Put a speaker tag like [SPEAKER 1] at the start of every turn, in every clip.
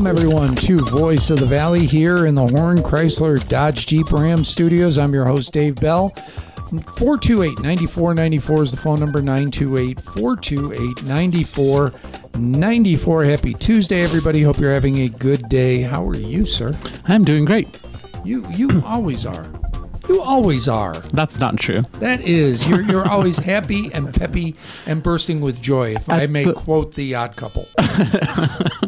[SPEAKER 1] Welcome, everyone, to Voice of the Valley here in the Horn Chrysler Dodge Jeep Ram studios. I'm your host, Dave Bell. 428 9494 is the phone number 928 428 9494. Happy Tuesday, everybody. Hope you're having a good day. How are you, sir?
[SPEAKER 2] I'm doing great.
[SPEAKER 1] You you always are. You always are.
[SPEAKER 2] That's not true.
[SPEAKER 1] That is. You're, you're always happy and peppy and bursting with joy, if I may quote the odd couple.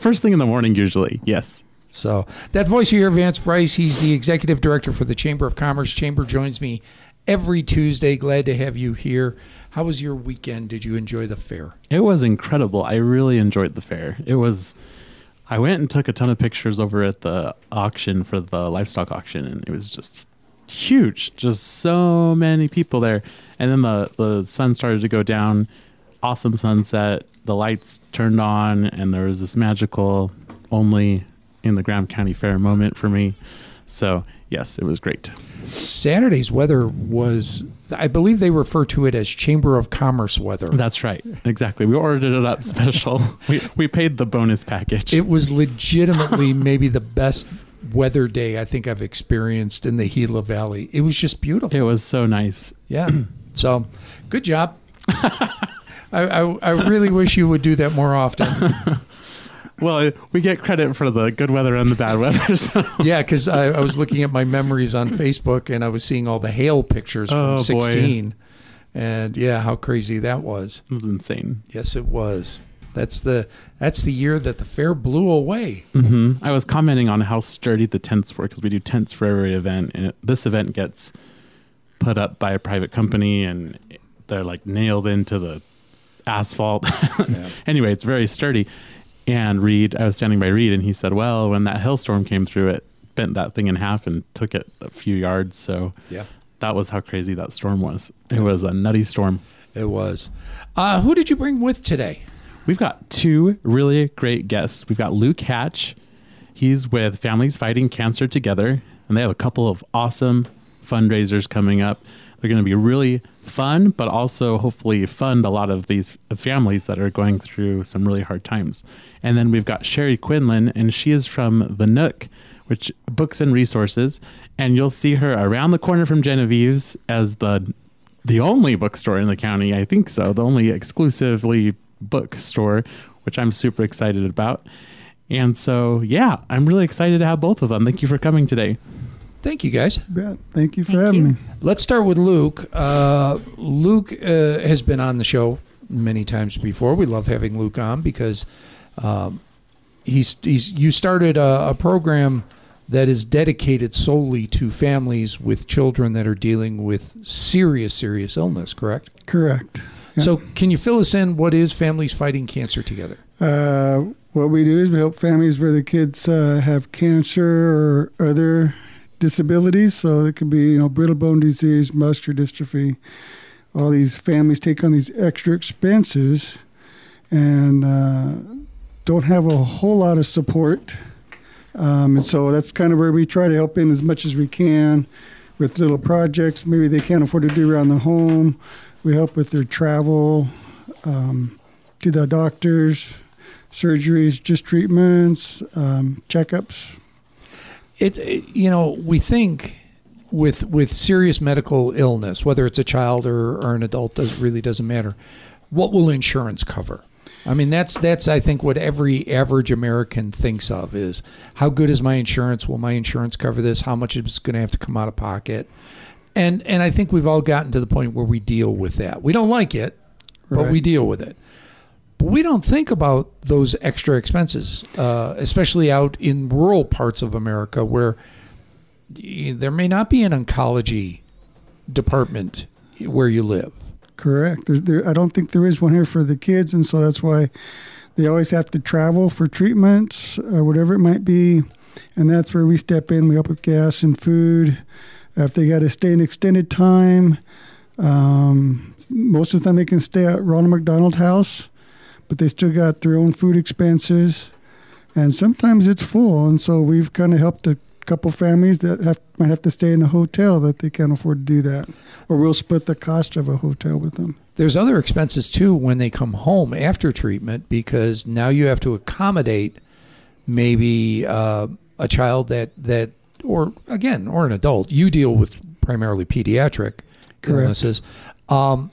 [SPEAKER 2] First thing in the morning, usually. Yes.
[SPEAKER 1] So that voice you hear, Vance Bryce, he's the executive director for the Chamber of Commerce. Chamber joins me every Tuesday. Glad to have you here. How was your weekend? Did you enjoy the fair?
[SPEAKER 2] It was incredible. I really enjoyed the fair. It was. I went and took a ton of pictures over at the auction for the livestock auction, and it was just huge. Just so many people there. And then the the sun started to go down. Awesome sunset. The lights turned on, and there was this magical, only in the Graham County Fair moment for me. So yes, it was great.
[SPEAKER 1] Saturday's weather was, I believe they refer to it as Chamber of Commerce weather.
[SPEAKER 2] That's right. Exactly. We ordered it up special. we, we paid the bonus package.
[SPEAKER 1] It was legitimately maybe the best weather day I think I've experienced in the Gila Valley. It was just beautiful.
[SPEAKER 2] It was so nice.
[SPEAKER 1] Yeah. So, good job. I, I, I really wish you would do that more often.
[SPEAKER 2] Well, we get credit for the good weather and the bad weather. So.
[SPEAKER 1] Yeah, because I, I was looking at my memories on Facebook and I was seeing all the hail pictures from
[SPEAKER 2] Oh, boy.
[SPEAKER 1] 16. And yeah, how crazy that was.
[SPEAKER 2] It was insane.
[SPEAKER 1] Yes, it was. That's the that's the year that the fair blew away.
[SPEAKER 2] hmm I was commenting on how sturdy the tents were because we do tents for every event, and it, this event gets put up by a private company, and they're like nailed into the asphalt. anyway, it's very sturdy. And Reed, I was standing by Reed, and he said, "Well, when that hailstorm came through, it bent that thing in half and took it a few yards. So
[SPEAKER 1] Yeah,
[SPEAKER 2] that was how crazy that storm was. It was a nutty storm."
[SPEAKER 1] it was. Uh, who did you bring with today?
[SPEAKER 2] We've got two really great guests. We've got Luke Hatch. He's with Families Fighting Cancer Together, and they have a couple of awesome fundraisers coming up. They're going to be really fun, but also hopefully fund a lot of these families that are going through some really hard times. And then we've got Sherry Quinlan, and she is from The Nook, which books and resources. And you'll see her around the corner from Genevieve's as the the only bookstore in the county. I think so. The only exclusively bookstore, which I'm super excited about. And so, yeah, I'm really excited to have both of them. Thank you for coming today.
[SPEAKER 1] Thank you, guys.
[SPEAKER 3] Bet. Thank you for having me.
[SPEAKER 1] Let's start with Luke. Uh, Luke uh, has been on the show many times before. We love having Luke on because um, he's he's you started a, a program that is dedicated solely to families with children that are dealing with serious serious illness. Correct.
[SPEAKER 3] Correct. Yeah.
[SPEAKER 1] So, can you fill us in? What is Families Fighting Cancer Together?
[SPEAKER 3] Uh, what we do is we help families where the kids uh, have cancer or other disabilities. So it could be, you know, brittle bone disease, muscular dystrophy. All these families take on these extra expenses and uh, don't have a whole lot of support. Um, and so that's kind of where we try to help in as much as we can with little projects. Maybe they can't afford to do around the home. We help with their travel um, to the doctors, surgeries, just treatments, um, checkups.
[SPEAKER 1] It, it- you know we think with with serious medical illness, whether it's a child or, or an adult, does really doesn't matter. What will insurance cover? I mean, that's that's I think what every average American thinks of is how good is my insurance? Will my insurance cover this? How much is going to have to come out of pocket? And and I think we've all gotten to the point where we deal with that. We don't like it, but
[SPEAKER 3] Right.
[SPEAKER 1] we deal with it. But we don't think about those extra expenses, uh, especially out in rural parts of America where there may not be an oncology department where you live.
[SPEAKER 3] Correct. There, I don't think there is one here for the kids, and so that's why they always have to travel for treatments or whatever it might be. And that's where we step in. We help with gas and food. If they got to stay an extended time, um, most of the time they can stay at Ronald McDonald House, but they still got their own food expenses. And sometimes it's full, and so we've kind of helped a couple families that have might have to stay in a hotel that they can't afford to do that, or we'll split the cost of a hotel with them.
[SPEAKER 1] there's other expenses too when they come home after treatment because now you have to accommodate maybe uh, a child that that or again or an adult. You deal with primarily pediatric illnesses, um,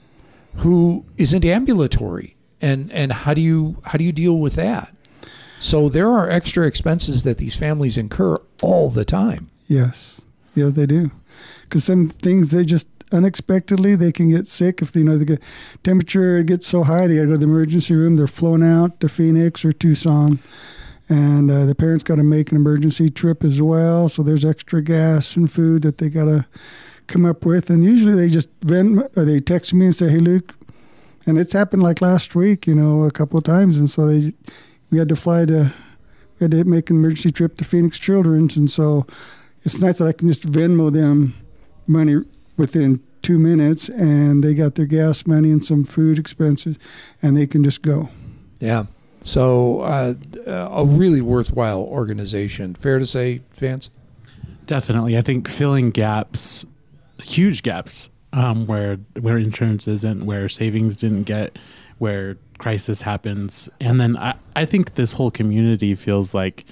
[SPEAKER 1] who isn't ambulatory, and and how do you how do you deal with that? So there are extra expenses that these families incur all the time.
[SPEAKER 3] Yes, yes, they do. Because some things they just unexpectedly they can get sick if you know the temperature gets so high they got to go to the emergency room. They're flown out to Phoenix or Tucson, and uh, the parents got to make an emergency trip as well. So there's extra gas and food that they got to come up with. And usually they just vent or they text me and say, "Hey, Luke," and it's happened like last week, you know, a couple of times, and so they we had to fly to we had to make an emergency trip to Phoenix Children's, and so it's nice that I can just Venmo them money within two minutes, and they got their gas money and some food expenses, and they can just go.
[SPEAKER 1] Yeah. So uh, a really worthwhile organization. Fair to say, Vance?
[SPEAKER 2] Definitely. I think filling gaps, huge gaps, um, where where insurance isn't, where savings didn't get, where crisis happens. And then I, I think this whole community feels like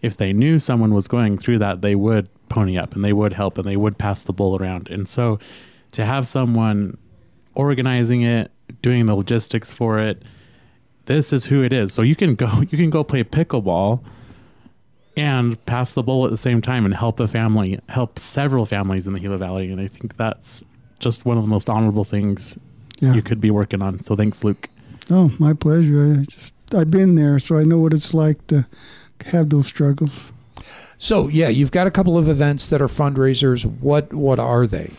[SPEAKER 2] if they knew someone was going through that, they would pony up and they would help and they would pass the bull around. And so to have someone organizing it, doing the logistics for it, this is who it is. So you can go you can go play pickleball and pass the bowl at the same time and help a family, help several families in the Gila Valley. And I think that's just one of the most honorable things
[SPEAKER 3] Yeah.
[SPEAKER 2] you could be working on. So thanks, Luke.
[SPEAKER 3] Oh, my pleasure. I just I've been there, so I know what it's like to have those struggles.
[SPEAKER 1] So yeah, you've got a couple of events that are fundraisers. What what are they?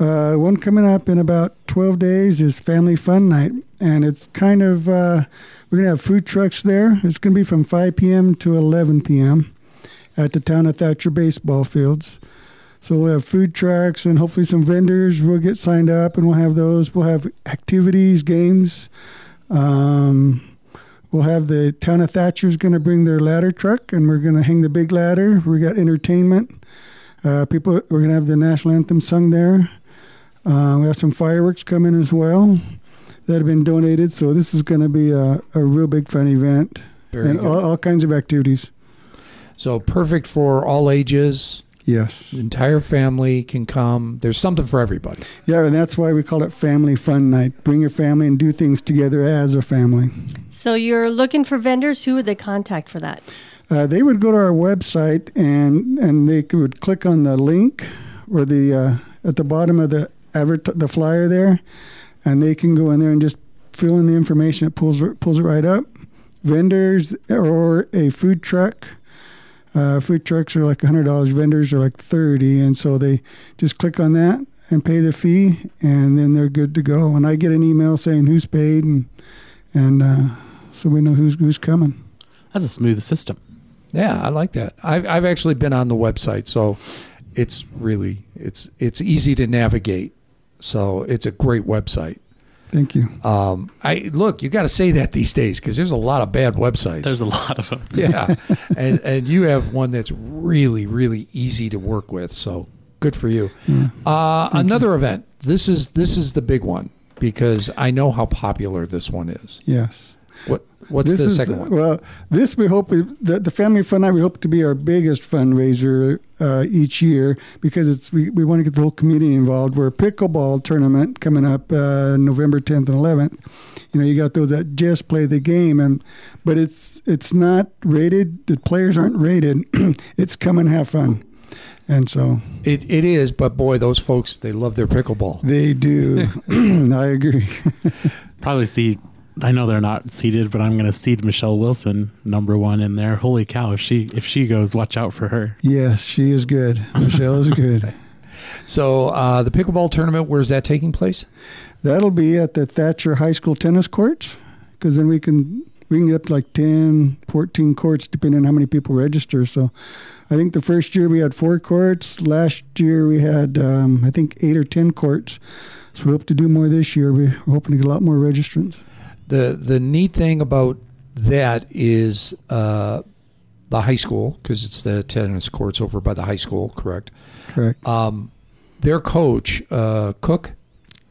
[SPEAKER 3] Uh, one coming up in about 12 days is Family Fun Night, and it's kind of uh, we're gonna have food trucks there. It's gonna be from 5 p.m. to 11 p.m. at the town of Thatcher baseball fields. So we'll have food trucks and hopefully some vendors will get signed up, and we'll have those. We'll have activities, games. Um, we'll have the town of Thatcher's going to bring their ladder truck, and we're going to hang the big ladder. We got entertainment. Uh, people, we're going to have the national anthem sung there. Uh, we have some fireworks coming as well that have been donated. So this is going to be a, a real big fun event
[SPEAKER 1] Very
[SPEAKER 3] and all, all kinds of activities.
[SPEAKER 1] So perfect for all ages.
[SPEAKER 3] Yes.
[SPEAKER 1] The entire family can come. There's something for everybody.
[SPEAKER 3] Yeah, and that's why we call it Family Fun Night. Bring your family and do things together as a family.
[SPEAKER 4] So you're looking for vendors. Who would they contact for that?
[SPEAKER 3] Uh, they would go to our website and and they could click on the link or the uh, at the bottom of the advert the flyer there, and they can go in there and just fill in the information. It pulls pulls it right up. Vendors or a food truck. Uh, food trucks are like hundred dollars. Vendors are like thirty, and so they just click on that and pay the fee, and then they're good to go. And I get an email saying who's paid, and and uh, so we know who's who's coming.
[SPEAKER 2] That's a smooth system.
[SPEAKER 1] Yeah, I like that. I've I've actually been on the website, so it's really it's it's easy to navigate. So it's a great website.
[SPEAKER 3] Thank you.
[SPEAKER 1] Um, I look, you got to say that these days because there's a lot of bad websites.
[SPEAKER 2] There's a lot of them.
[SPEAKER 1] yeah, and and you have one that's really really easy to work with. So good for you. Uh, another event. This is this is the big one because I know how popular this one is.
[SPEAKER 3] Yes.
[SPEAKER 1] What what's
[SPEAKER 3] this
[SPEAKER 1] the
[SPEAKER 3] is
[SPEAKER 1] second one?
[SPEAKER 3] Well, this we hope is, the, the family fun night. We hope to be our biggest fundraiser uh, each year because it's we, we want to get the whole community involved. We're a pickleball tournament coming up uh, November 10th and 11th. You know, you got those that just play the game, and but it's it's not rated. The players aren't rated. it's come and have fun, and so
[SPEAKER 1] It it is, but boy, those folks they love their pickleball.
[SPEAKER 3] they do. I agree.
[SPEAKER 2] Probably see. I know they're not seeded, but I'm going to seed Michelle Wilson number one in there. Holy cow! If she if she goes, watch out for her.
[SPEAKER 3] yes, she is good. Michelle is good.
[SPEAKER 1] So uh, the pickleball tournament, where's that taking place?
[SPEAKER 3] That'll be at the Thatcher High School tennis courts because then we can we can get up to like 10, 14 courts depending on how many people register. So I think the first year we had four courts. Last year we had um, I think eight or ten courts. So we hope to do more this year. We're hoping to get a lot more registrants.
[SPEAKER 1] The the neat thing about that is uh, the high school because it's the tennis courts over by the high school, correct?
[SPEAKER 3] Correct.
[SPEAKER 1] Um, their coach, uh, Cook,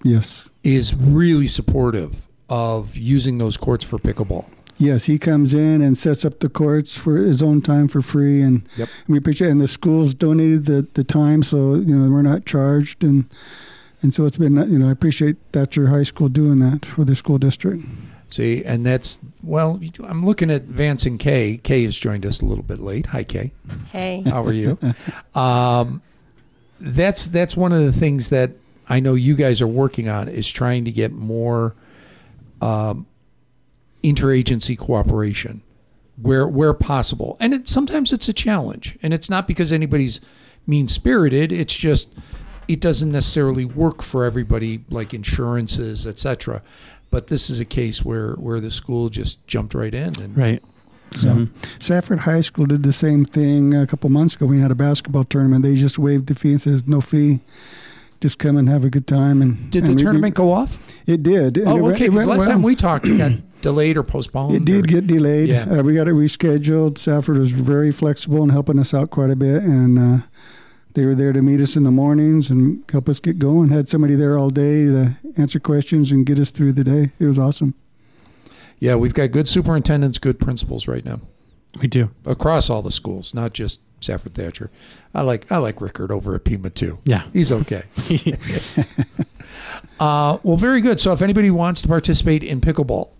[SPEAKER 3] Yes.
[SPEAKER 1] is really supportive of using those courts for pickleball.
[SPEAKER 3] Yes, he comes in and sets up the courts for his own time for free, and
[SPEAKER 1] Yep.
[SPEAKER 3] we appreciate. And the schools donated the, the time, so you know we're not charged, and and so it's been you know I appreciate Thatcher High School doing that for the school district.
[SPEAKER 1] See, and that's well. I'm looking at Vance and Kay. Kay has joined us a little bit late. Hi, Kay.
[SPEAKER 4] Hey.
[SPEAKER 1] How are you? um, that's that's one of the things that I know you guys are working on is trying to get more um, interagency cooperation where where possible. And it, sometimes it's a challenge, and it's not because anybody's mean spirited. It's just it doesn't necessarily work for everybody, like insurances, etc. But this is a case where where the school just jumped right in and
[SPEAKER 2] Right.
[SPEAKER 1] so
[SPEAKER 2] Mhm.
[SPEAKER 3] Safford High School did the same thing a couple months ago. We had a basketball tournament. They just waived the fee and says no fee. Just come and have a good time. And
[SPEAKER 1] did the
[SPEAKER 3] and we-
[SPEAKER 1] tournament go off?
[SPEAKER 3] It did. and it
[SPEAKER 1] Oh,
[SPEAKER 3] went-
[SPEAKER 1] okay.
[SPEAKER 3] it
[SPEAKER 1] Because last
[SPEAKER 3] well.
[SPEAKER 1] time we talked, it got delayed or postponed.
[SPEAKER 3] It did
[SPEAKER 1] or-
[SPEAKER 3] get delayed.
[SPEAKER 1] Yeah.
[SPEAKER 3] Uh, we got it rescheduled. Safford was very flexible and helping us out quite a bit, and uh, they were there to meet us in the mornings and help us get going. Had somebody there all day to answer questions and get us through the day. It was awesome.
[SPEAKER 1] Yeah, we've got good superintendents, good principals right now
[SPEAKER 2] We do.
[SPEAKER 1] across all the schools, not just Safford Thatcher. I like I like Rickard over at Pima too.
[SPEAKER 2] Yeah.
[SPEAKER 1] He's okay. uh, well, very good. So, if anybody wants to participate in pickleball,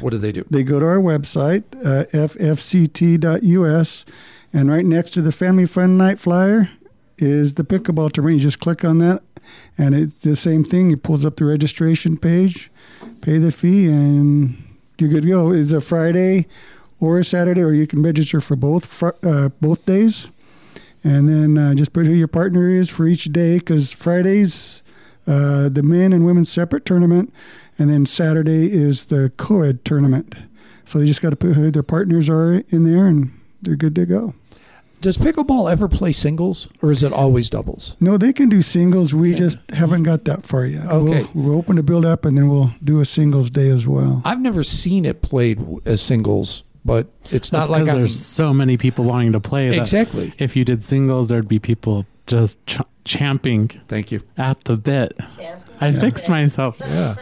[SPEAKER 1] what do they do?
[SPEAKER 3] They go to our website, uh, ffct.us, and right next to the Family Fun Night flyer is the pickleball tournament. You just click on that, and it's the same thing. It pulls up the registration page, pay the fee, and you're good to go. It's a Friday or a Saturday, or you can register for both uh, both days, and then uh, just put who your partner is for each day. Because Fridays, uh, the men and women separate tournament, and then Saturday is the co-ed tournament. So they just got to put who their partners are in there, and they're good to go.
[SPEAKER 1] Does pickleball ever play singles, or is it always doubles?
[SPEAKER 3] No, they can do singles. We just haven't got that far yet.
[SPEAKER 1] Okay.
[SPEAKER 3] We'll, we're open to build up, and then we'll do a singles day as well.
[SPEAKER 1] I've never seen it played as singles, but it's not
[SPEAKER 2] That's
[SPEAKER 1] like
[SPEAKER 2] 'cause
[SPEAKER 1] I'm,
[SPEAKER 2] there's so many people wanting to play that
[SPEAKER 1] exactly.
[SPEAKER 2] if you did singles, there'd be people just ch- champing
[SPEAKER 1] Thank you.
[SPEAKER 2] at the bit. I fixed myself.
[SPEAKER 1] Yeah.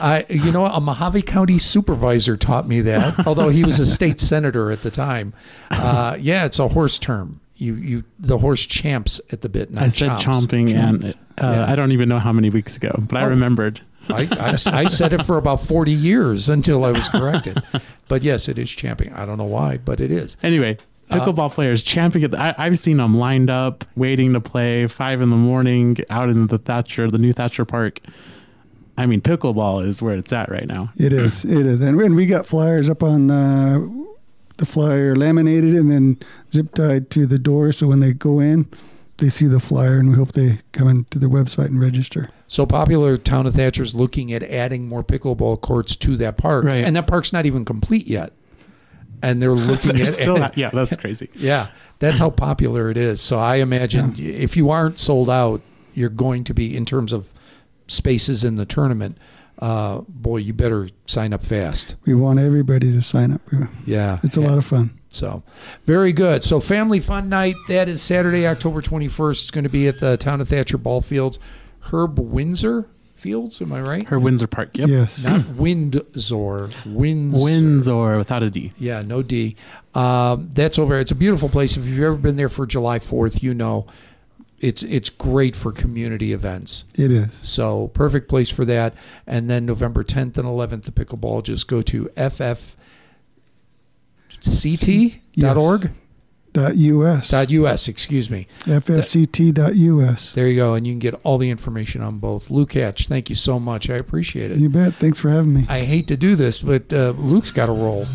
[SPEAKER 1] I, you know, a Mohave County supervisor taught me that, although he was a state senator at the time. Uh, yeah, it's a horse term. You, you, the horse champs at the bit. Not
[SPEAKER 2] I said
[SPEAKER 1] chomps.
[SPEAKER 2] chomping, and uh,
[SPEAKER 1] Yeah.
[SPEAKER 2] I don't even know how many weeks ago, but I
[SPEAKER 1] Oh.
[SPEAKER 2] remembered.
[SPEAKER 1] I, I, I said it for about forty years until I was corrected. But yes, it is champing. I don't know why, but it is.
[SPEAKER 2] Anyway,
[SPEAKER 1] Uh,
[SPEAKER 2] pickleball players champing at the, I, I've seen them lined up, waiting to play, five in the morning, out in the Thatcher, the new Thatcher Park. I mean, pickleball is where it's at right now.
[SPEAKER 3] It is. It is. And, and we got flyers up on uh, the flyer laminated and then zip tied to the door. So when they go in, they see the flyer, and we hope they come into the website and register.
[SPEAKER 1] So popular town of Thatcher's looking at adding more pickleball courts to that park,
[SPEAKER 2] Right.
[SPEAKER 1] and that park's not even complete yet. And they're looking
[SPEAKER 2] They're
[SPEAKER 1] at
[SPEAKER 2] still, at- yeah, that's crazy.
[SPEAKER 1] Yeah, that's how popular it is. So I imagine if you aren't sold out, you're going to be in terms of spaces in the tournament. Uh, boy, you better sign up fast.
[SPEAKER 3] We want everybody to sign up.
[SPEAKER 1] Yeah,
[SPEAKER 3] It's a lot of fun.
[SPEAKER 1] So, very good. So, Family Fun Night, that is Saturday, October 21st. It's going to be at the Town of Thatcher Ball Fields. Herb Windsor Fields, am I right?
[SPEAKER 2] Her Winsor Park. Yep.
[SPEAKER 3] Yes.
[SPEAKER 1] Not Windsor. Winsor.
[SPEAKER 2] Winsor without a D.
[SPEAKER 1] Yeah, no D. Um, that's over. It's a beautiful place. If you've ever been there for July 4th, you know it's it's great for community events.
[SPEAKER 3] It is.
[SPEAKER 1] So perfect place for that. And then November 10th and 11th, the pickleball. Just go to ffct.org.
[SPEAKER 3] Dot US.
[SPEAKER 1] Dot US, excuse me.
[SPEAKER 3] FFCT.us.
[SPEAKER 1] There you go, and you can get all the information on both. Luke Hatch, thank you so much. I appreciate it.
[SPEAKER 3] You bet. Thanks for having me.
[SPEAKER 1] I hate to do this, but uh, Luke's got a roll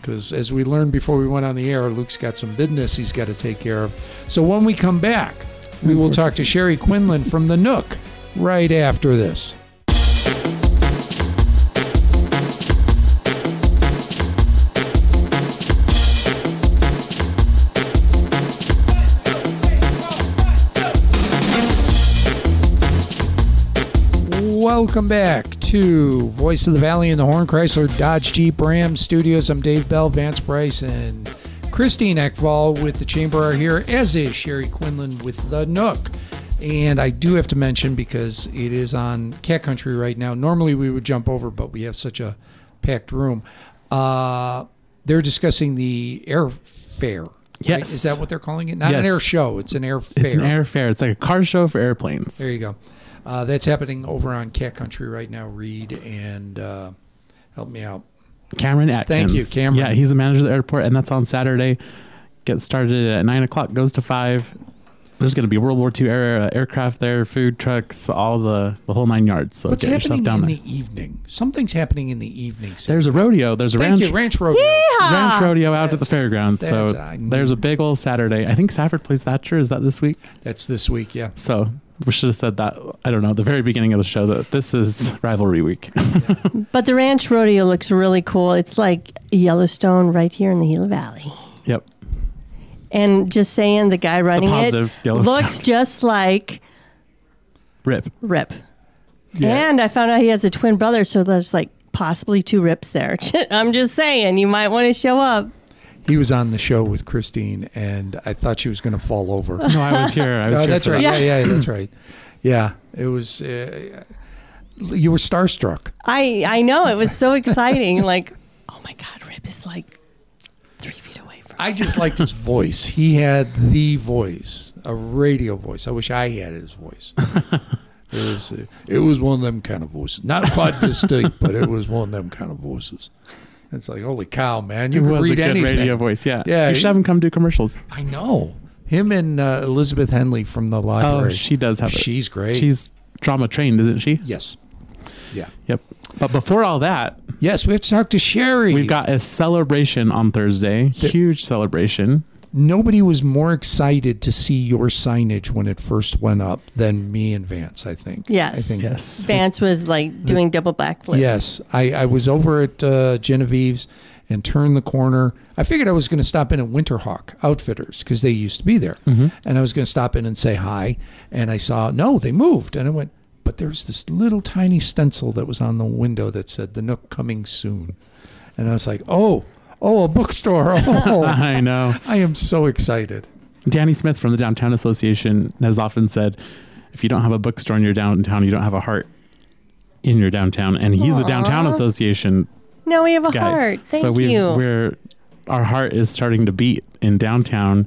[SPEAKER 1] because, as we learned before we went on the air, Luke's got some business he's got to take care of. So when we come back, we will talk to Sherry Quinlan from the Nook right after this. Welcome back to Voice of the Valley in the Horn Chrysler Dodge Jeep Ram Studios. I'm Dave Bell, Vance Bryce, and Christine Ekval with the Chamber are here, as is Sherry Quinlan with the Nook. And I do have to mention because it is on Cat Country right now. Normally we would jump over, but we have such a packed room. Uh, they're discussing the airfare. right?
[SPEAKER 2] Yes.
[SPEAKER 1] Is that what they're calling it? Not an air show. It's an air fair.
[SPEAKER 2] It's an airfare. It's like a car show for airplanes.
[SPEAKER 1] There you go. Uh, that's happening over on Cat Country right now. Reed and uh, help me out.
[SPEAKER 2] Cameron Atkins.
[SPEAKER 1] Thank you, Cameron.
[SPEAKER 2] Yeah, he's the manager of the airport, and that's on Saturday. Gets started at nine o'clock, goes to five. There's going to be World War II era aircraft there, food trucks, all the the whole nine yards. So
[SPEAKER 1] What's
[SPEAKER 2] get yourself
[SPEAKER 1] happening
[SPEAKER 2] down
[SPEAKER 1] in
[SPEAKER 2] there.
[SPEAKER 1] the evening? Something's happening in the evening.
[SPEAKER 2] There's a rodeo. There's a
[SPEAKER 1] Thank
[SPEAKER 2] ranch
[SPEAKER 1] you, Ranch Rodeo.
[SPEAKER 2] ranch rodeo out at the
[SPEAKER 1] That's-
[SPEAKER 2] fairgrounds. So
[SPEAKER 1] that's- I knew-
[SPEAKER 2] there's a big old Saturday. I think Safford plays Thatcher. Is that this week?
[SPEAKER 1] That's this week, yeah.
[SPEAKER 2] So we should have said that. I don't know. At the very beginning of the show that this is rivalry week.
[SPEAKER 4] But the ranch rodeo looks really cool. It's like Yellowstone right here in the Gila Valley.
[SPEAKER 2] yep.
[SPEAKER 4] And just saying, the guy running it
[SPEAKER 2] positive Yellowstone.
[SPEAKER 4] looks just like
[SPEAKER 2] Rip.
[SPEAKER 4] Rip.
[SPEAKER 1] Yeah.
[SPEAKER 4] And I found out he has a twin brother, so there's like possibly two Rips there. I'm just saying, you might want to show up.
[SPEAKER 1] He was on the show with Christine, and I thought she was going to fall over.
[SPEAKER 2] No, I was here. I was
[SPEAKER 1] Oh,
[SPEAKER 2] here
[SPEAKER 1] that's right.
[SPEAKER 2] that.
[SPEAKER 1] Yeah. yeah, that's right. Yeah, it was. Uh, you were starstruck.
[SPEAKER 4] I I know it was so exciting. like, oh my God, Rip is like three feet away from.
[SPEAKER 1] I just liked his voice. He had the voice, a radio voice. I wish I had his voice. It was, uh, it was one of them kind of voices. Not quite distinct, but it was one of them kind of voices. It's like, holy cow, man! You can read
[SPEAKER 2] a good
[SPEAKER 1] anything.
[SPEAKER 2] radio voice. Yeah.
[SPEAKER 1] Yeah,
[SPEAKER 2] You should have him come do commercials.
[SPEAKER 1] I know him and uh, Elizabeth Henley from the library.
[SPEAKER 2] Oh, she does have it.
[SPEAKER 1] She's great.
[SPEAKER 2] She's drama trained, isn't she?
[SPEAKER 1] yes, yeah,
[SPEAKER 2] Yep. But before all that,
[SPEAKER 1] yes. We have to talk to Sherry.
[SPEAKER 2] we've got a celebration on Thursday. Huge celebration.
[SPEAKER 1] Nobody was more excited to see your signage when it first went up than me and Vance. I think.
[SPEAKER 4] Yes.
[SPEAKER 1] I think.
[SPEAKER 2] Yes.
[SPEAKER 4] Vance was like doing double backflips.
[SPEAKER 1] Yes, I, I was over at uh, Genevieve's and turned the corner. I figured I was going to stop in at Winterhawk Outfitters because they used to be there,
[SPEAKER 2] Mm-hmm.
[SPEAKER 1] and I was going to stop in and say hi. And I saw no, they moved, and I went. But there's this little tiny stencil that was on the window that said "The Nook coming soon," and I was like, "Oh, oh, a bookstore! Oh,
[SPEAKER 2] I know.
[SPEAKER 1] I am so excited."
[SPEAKER 2] Danny Smith from the Downtown Association has often said, if you don't have a bookstore in your downtown, you don't have a heart in your downtown. And he's the Downtown Association
[SPEAKER 4] Now we have a
[SPEAKER 2] guy.
[SPEAKER 4] heart. Thank
[SPEAKER 2] so we
[SPEAKER 4] you.
[SPEAKER 2] we're our heart is starting to beat in downtown.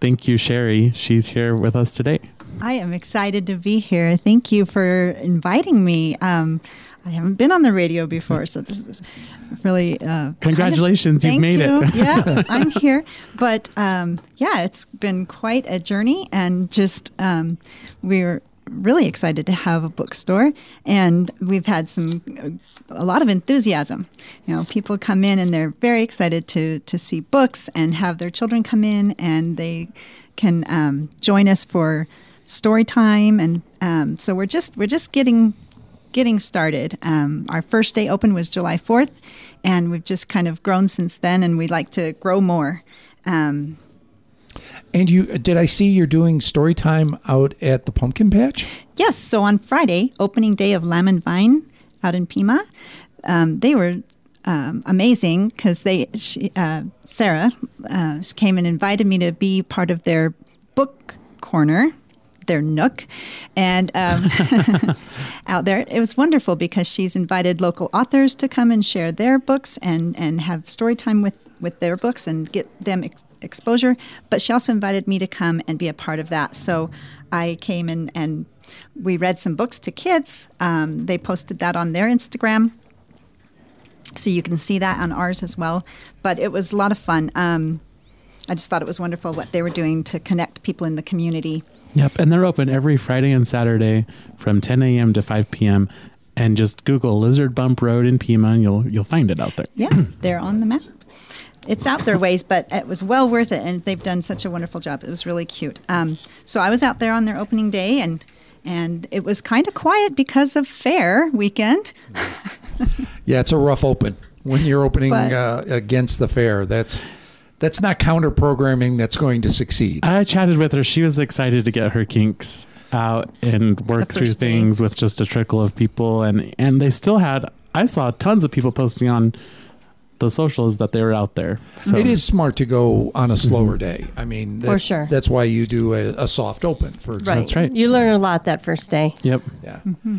[SPEAKER 2] Thank you, Sherry. She's here with us today.
[SPEAKER 5] I am excited to be here. Thank you for inviting me. Um, I haven't been on the radio before, so this is really uh, kind of-
[SPEAKER 2] Congratulations, you've made
[SPEAKER 5] you.
[SPEAKER 2] it.
[SPEAKER 5] yeah, I'm here. But um, yeah, it's been quite a journey, and just um, we're really excited to have a bookstore, and we've had some a lot of enthusiasm. You know, people come in and they're very excited to to see books and have their children come in, and they can um, join us for story time, and um, so we're just we're just getting getting started. Um, our first day open was July 4th, and we've just kind of grown since then, and we'd like to grow more. Um,
[SPEAKER 1] And you did I see you're doing story time out at the pumpkin patch?
[SPEAKER 5] yes, so on Friday, opening day of Lamb and Vine out in Pima, um, they were um, amazing because they she, uh, Sarah uh, came and invited me to be part of their book corner. Their nook, and um, out there, it was wonderful because she's invited local authors to come and share their books and and have story time with with their books and get them ex- exposure. But she also invited me to come and be a part of that. So I came and and we read some books to kids. Um, they posted that on their Instagram. So you can see that on ours as well. But it was a lot of fun. Um, I just thought it was wonderful what they were doing to connect people in the community.
[SPEAKER 2] Yep, and they're open every Friday and Saturday from 10 a.m. to 5 p.m. And just Google Lizard Bump Road in Pima, and you'll you'll find it out there.
[SPEAKER 5] Yeah, they're on the map. It's out their ways, but it was well worth it, and they've done such a wonderful job. It was really cute. Um, so I was out there on their opening day, and and it was kind of quiet because of fair weekend.
[SPEAKER 1] Yeah, it's a rough open when you're opening
[SPEAKER 5] But-
[SPEAKER 1] uh, against the fair. That's that's not counter programming that's going to succeed.
[SPEAKER 2] I chatted with her. She was excited to get her kinks out and work
[SPEAKER 5] The
[SPEAKER 2] through
[SPEAKER 5] first day.
[SPEAKER 2] things with just a trickle of people, and and they still had. I saw tons of people posting on the social is that they were out there. So
[SPEAKER 1] It is smart to go on a slower day. I mean,
[SPEAKER 4] For sure.
[SPEAKER 1] That's why you do a, a soft open, for example.
[SPEAKER 2] That's right.
[SPEAKER 4] You learn a lot that first day.
[SPEAKER 2] Yep.
[SPEAKER 1] Yeah. Mm-hmm.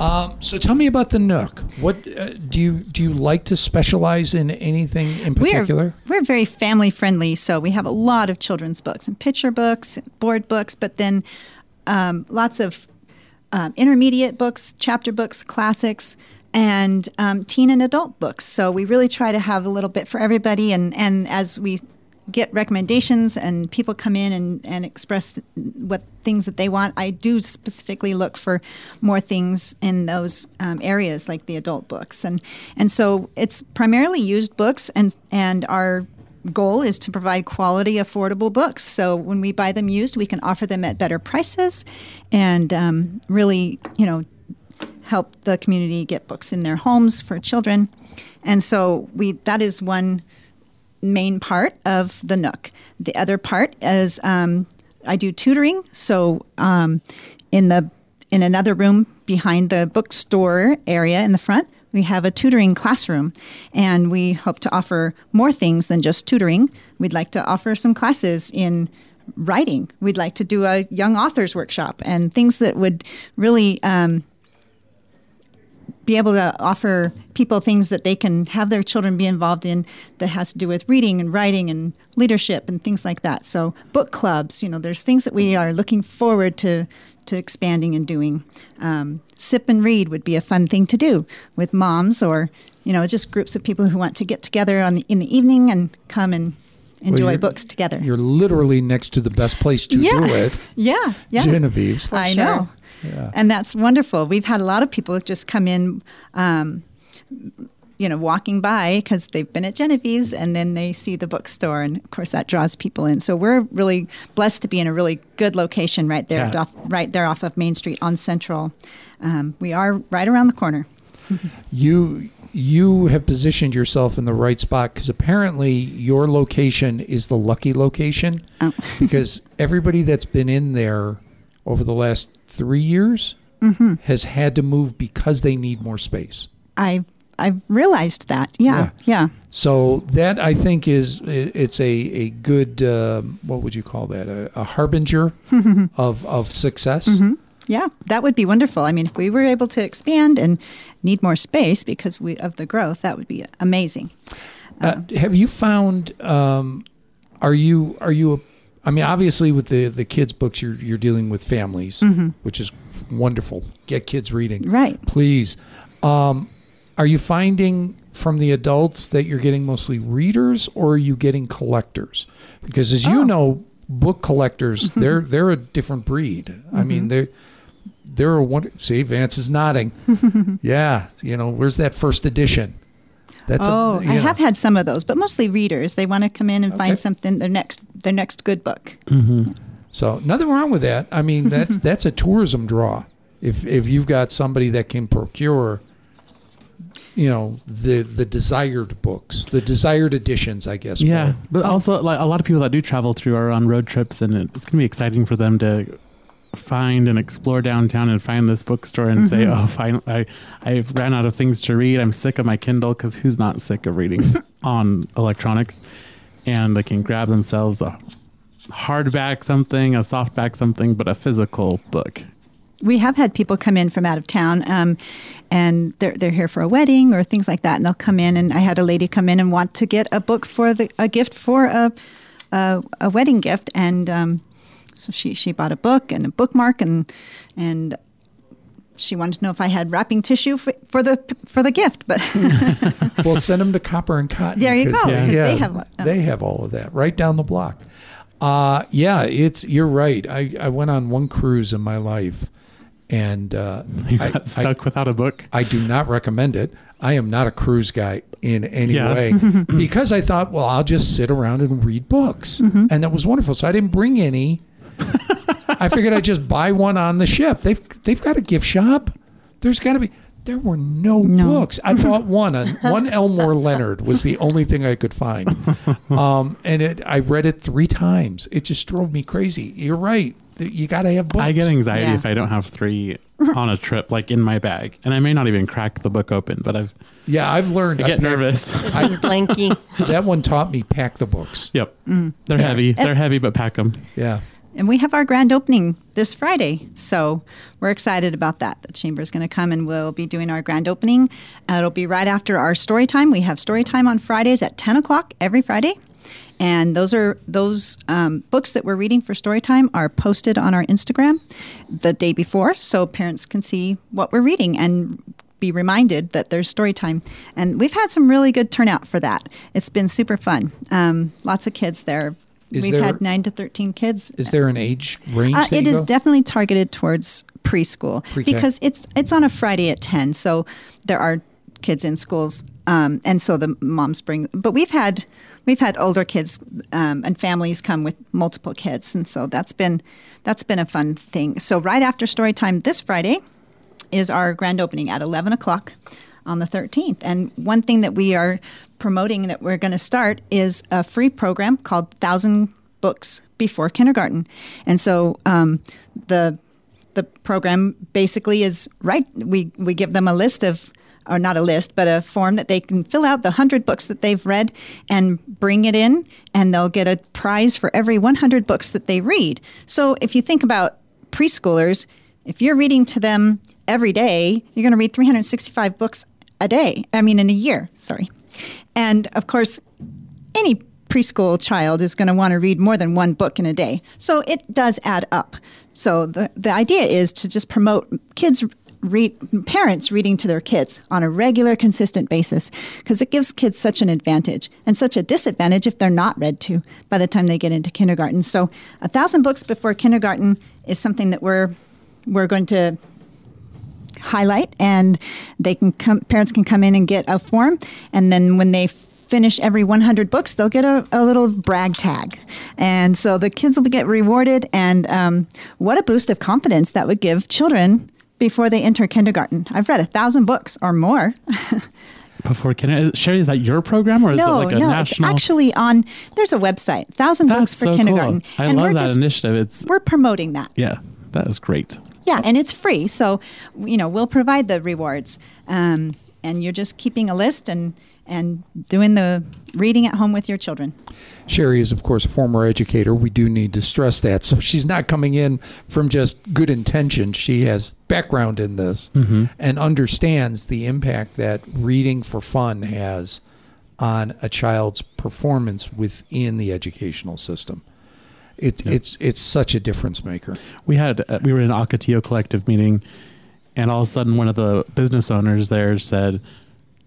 [SPEAKER 1] Um, so tell me about the Nook. What uh, do you do? You like to specialize in anything in particular?
[SPEAKER 5] We're, we're very family friendly, so we have a lot of children's books and picture books, and board books, but then um, lots of um, intermediate books, chapter books, classics, and um, teen and adult books. So we really try to have a little bit for everybody. And, and as we get recommendations and people come in and, and express what things that they want, I do specifically look for more things in those um, areas like the adult books. And, and so it's primarily used books, and, and our goal is to provide quality, affordable books. So when we buy them used, we can offer them at better prices and um, really, you know, help the community get books in their homes for children. And so we that is one main part of the Nook. The other part is um, I do tutoring. So um, in the in another room behind the bookstore area in the front, we have a tutoring classroom, and we hope to offer more things than just tutoring. We'd like to offer some classes in writing. We'd like to do a young authors workshop and things that would really um, be able to offer people things that they can have their children be involved in that has to do with reading and writing and leadership and things like that. So book clubs, you know, there's things that we are looking forward to to expanding and doing. Um, sip and read would be a fun thing to do with moms or you know just groups of people who want to get together on the in the evening and come and enjoy
[SPEAKER 1] you're-
[SPEAKER 5] books together.
[SPEAKER 1] You're literally next to the best place to
[SPEAKER 5] Yeah.
[SPEAKER 1] do it,
[SPEAKER 5] yeah, yeah.
[SPEAKER 1] Genevieve's.
[SPEAKER 5] I
[SPEAKER 4] sure.
[SPEAKER 5] know.
[SPEAKER 1] Yeah.
[SPEAKER 5] And that's wonderful. We've had a lot of people just come in, um, you know, walking by because they've been at Genevieve's and then they see the bookstore. And of course, that draws people in. So we're really blessed to be in a really good location right there,
[SPEAKER 2] Yeah.
[SPEAKER 5] off, right there off of Main Street on Central. Um, we are right around the corner.
[SPEAKER 1] You you have positioned yourself in the right spot because apparently your location is the lucky location
[SPEAKER 5] Oh.
[SPEAKER 1] because everybody that's been in there over the last three years
[SPEAKER 5] Mm-hmm.
[SPEAKER 1] has had to move because they need more space.
[SPEAKER 5] I've, I've realized that. Yeah, yeah.
[SPEAKER 1] So that I think is it's a a good um, what would you call that a, a harbinger of of success.
[SPEAKER 5] Yeah, that would be wonderful. I mean, if we were able to expand and need more space because we, of the growth, that would be amazing.
[SPEAKER 1] Uh, have you found? Um, are you are you? A, I mean, obviously, with the the kids' books, you're you're dealing with families, which is wonderful. Get kids reading,
[SPEAKER 5] Right.
[SPEAKER 1] Please. Um, are you finding from the adults that you're getting mostly readers, or are you getting collectors? Because as you
[SPEAKER 5] Oh.
[SPEAKER 1] know, book collectors they're they're a different breed. I mean, they they're a one. See, Vance is nodding. yeah, you know, where's that first edition? That's
[SPEAKER 5] oh,
[SPEAKER 1] a,
[SPEAKER 5] I
[SPEAKER 1] you know.
[SPEAKER 5] have had some of those, but mostly readers. They want to come in and
[SPEAKER 1] Okay.
[SPEAKER 5] find something their next their next good book. Mm-hmm.
[SPEAKER 1] So nothing wrong with that. I mean, that's that's a tourism draw. If if you've got somebody that can procure, you know, the the desired books, the desired editions, I guess.
[SPEAKER 2] Yeah,
[SPEAKER 1] more.
[SPEAKER 2] but also like a lot of people that do travel through are on road trips, and it's gonna be exciting for them to find and explore downtown and find this bookstore and say, "Oh, fine, I I ran out of things to read. I'm sick of my Kindle because who's not sick of reading on electronics?" And they can grab themselves a hardback something, a softback something, but a physical book.
[SPEAKER 5] We have had people come in from out of town, um, and they're they're here for a wedding or things like that, and they'll come in. And I had a lady come in and want to get a book for the a gift for a a, a wedding gift, and um, so she she bought a book and a bookmark, and and she wanted to know if I had wrapping tissue for, for the for the gift, but
[SPEAKER 1] well, send them to Copper and Cotton.
[SPEAKER 5] There you
[SPEAKER 1] 'cause
[SPEAKER 5] go,
[SPEAKER 1] they-
[SPEAKER 5] because they have, uh,
[SPEAKER 1] they have all of that right down the block. Uh, yeah, it's you're right. I, I went on one cruise in my life, and uh,
[SPEAKER 2] You got
[SPEAKER 1] I-
[SPEAKER 2] stuck without a book.
[SPEAKER 1] I do not recommend it. I am not a cruise guy in any
[SPEAKER 2] Yeah.
[SPEAKER 1] way because I thought, well, I'll just sit around and read books. And that was wonderful. So I didn't bring any. I figured I'd just buy one on the ship. They've they've got a gift shop. There's got to be. There were no,
[SPEAKER 5] No.
[SPEAKER 1] books. I bought one. On, one Elmore Leonard was the only thing I could find, um, and it. I read it three times. It just drove me crazy. You're right. You got to have books.
[SPEAKER 2] I get anxiety
[SPEAKER 5] Yeah.
[SPEAKER 2] if I don't have three on a trip, like in my bag, and I may not even crack the book open, but I've
[SPEAKER 1] Yeah, I've learned.
[SPEAKER 2] I get
[SPEAKER 1] packed-
[SPEAKER 2] nervous.
[SPEAKER 4] It's blanky.
[SPEAKER 1] That one taught me pack the books.
[SPEAKER 2] yep, they're heavy. They're heavy, but pack them.
[SPEAKER 1] Yeah.
[SPEAKER 5] And we have our grand opening this Friday. So we're excited about that. The chamber is going to come and we'll be doing our grand opening. Uh, it'll be right after our story time. We have story time on Fridays at 10 o'clock every Friday. And those are those um, books that we're reading for story time are posted on our Instagram the day before so parents can see what we're reading and be reminded that there's story time. And we've had some really good turnout for that. It's been super fun. Um, lots of kids there.
[SPEAKER 1] Is
[SPEAKER 5] We've
[SPEAKER 1] there-
[SPEAKER 5] had nine to 13 kids.
[SPEAKER 1] Is there an age range?
[SPEAKER 5] Uh, it is
[SPEAKER 1] go?
[SPEAKER 5] definitely targeted towards preschool
[SPEAKER 1] Pre-K.
[SPEAKER 5] because it's it's on a Friday at ten, so there are kids in schools, um, and so the moms bring. But we've had we've had older kids um, and families come with multiple kids, and so that's been that's been a fun thing. So right after story time this Friday is our grand opening at eleven o'clock on the 13th. And one thing that we are promoting that we're going to start is a free program called Thousand Books Before Kindergarten. And so um, the the program basically is right. We we give them a list of or not a list, but a form that they can fill out the 100 books that they've read and bring it in, and they'll get a prize for every 100 books that they read. So if you think about preschoolers, if you're reading to them every day, you're going to read 365 books a day. I mean, in a year, sorry. And of course, any preschool child is going to want to read more than one book in a day. So it does add up. So the, the idea is to just promote kids read parents reading to their kids on a regular consistent basis because it gives kids such an advantage and such a disadvantage if they're not read to by the time they get into kindergarten. So a thousand books before kindergarten is something that we're we're going to highlight and they can come parents can come in and get a form and then when they finish every 100 books they'll get a, a little brag tag and so the kids will get rewarded and um, what a boost of confidence that would give children before they enter kindergarten i've read a thousand books or more
[SPEAKER 2] Before can Sherry, is that your program or is
[SPEAKER 5] no
[SPEAKER 2] it like a
[SPEAKER 5] no
[SPEAKER 2] national?
[SPEAKER 5] it's actually on there's a website thousand
[SPEAKER 2] That's
[SPEAKER 5] books for
[SPEAKER 2] so
[SPEAKER 5] kindergarten
[SPEAKER 2] cool. I
[SPEAKER 5] and
[SPEAKER 2] love
[SPEAKER 5] we're
[SPEAKER 2] that
[SPEAKER 5] just
[SPEAKER 2] initiative. It's
[SPEAKER 5] we're promoting that
[SPEAKER 2] yeah, that is great.
[SPEAKER 5] Yeah, and it's free. So, you know, we'll provide the rewards. Um, and you're just keeping a list and, and doing the reading at home with your children.
[SPEAKER 1] Sherry is, of course, a former educator. We do need to stress that. So she's not coming in from just good intention. She has background in this and understands the impact that reading for fun has on a child's performance within the educational system. It, It's it's such a difference maker.
[SPEAKER 2] We had uh, we were in an Ocotillo collective meeting, and all of a sudden one of the business owners there said,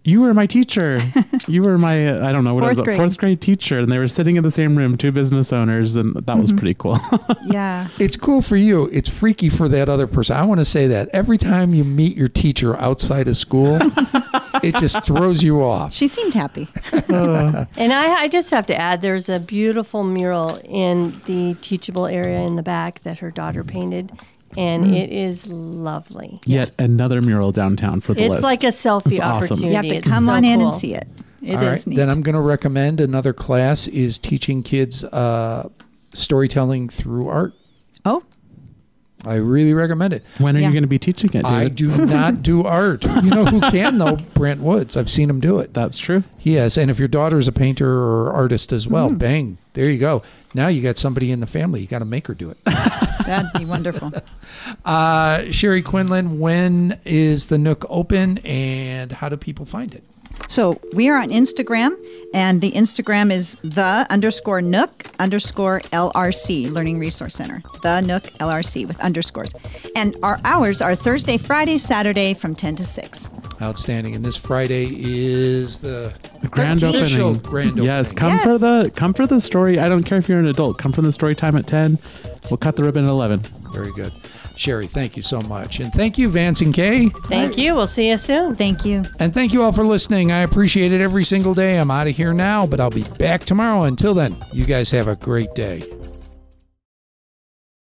[SPEAKER 2] "You were my teacher. you were my uh, I don't know what
[SPEAKER 5] Fourth
[SPEAKER 2] was it,
[SPEAKER 5] grade.
[SPEAKER 2] fourth grade teacher." And they were sitting in the same room, two business owners, and that was pretty cool.
[SPEAKER 5] Yeah.
[SPEAKER 1] It's cool for you. It's freaky for that other person. I want to say that every time you meet your teacher outside of school, it just throws you off.
[SPEAKER 5] She seemed happy.
[SPEAKER 4] And I, I just have to add, there's a beautiful mural in the teachable area in the back that her daughter painted, and it is lovely.
[SPEAKER 2] Yet another mural downtown for the
[SPEAKER 4] It's
[SPEAKER 2] list.
[SPEAKER 4] like a selfie
[SPEAKER 2] That's awesome.
[SPEAKER 4] opportunity.
[SPEAKER 5] You have to
[SPEAKER 4] It's
[SPEAKER 5] come
[SPEAKER 4] so
[SPEAKER 5] on in
[SPEAKER 4] cool.
[SPEAKER 5] and see it. It is
[SPEAKER 1] All right,
[SPEAKER 5] neat.
[SPEAKER 1] then I'm going to recommend another class is teaching kids uh, storytelling through art.
[SPEAKER 5] oh,
[SPEAKER 1] I really recommend it.
[SPEAKER 2] when are
[SPEAKER 5] Yeah.
[SPEAKER 2] you going to be teaching it,
[SPEAKER 1] I do not do art. You know who can though? Brent Woods. I've seen him do it.
[SPEAKER 2] That's true.
[SPEAKER 1] Yes, and if your daughter's a painter or artist as well, bang, there you go. Now you got somebody in the family. You got to make her do it.
[SPEAKER 5] that'd be wonderful.
[SPEAKER 1] Uh, Sherry Quinlan, when is the Nook open, and how do people find it?
[SPEAKER 5] So we are on Instagram, and the Instagram is the underscore Nook underscore LRC Learning Resource Center. The Nook LRC with underscores, and our hours are Thursday, Friday, Saturday from ten to six.
[SPEAKER 1] Outstanding. And this Friday is the,
[SPEAKER 2] The grand opening.
[SPEAKER 1] official grand
[SPEAKER 2] Yes, come
[SPEAKER 5] Yes.
[SPEAKER 2] for the come for the story. I don't care if you're an adult. Come for the story time at ten. We'll cut the ribbon at eleven.
[SPEAKER 1] Very good. Sherry, thank you so much. And thank you, Vance and Kay.
[SPEAKER 4] Thank you. We'll see you soon.
[SPEAKER 5] Thank you.
[SPEAKER 1] And thank you all for listening. I appreciate it every single day. I'm out of here now, but I'll be back tomorrow. Until then, you guys have a great day.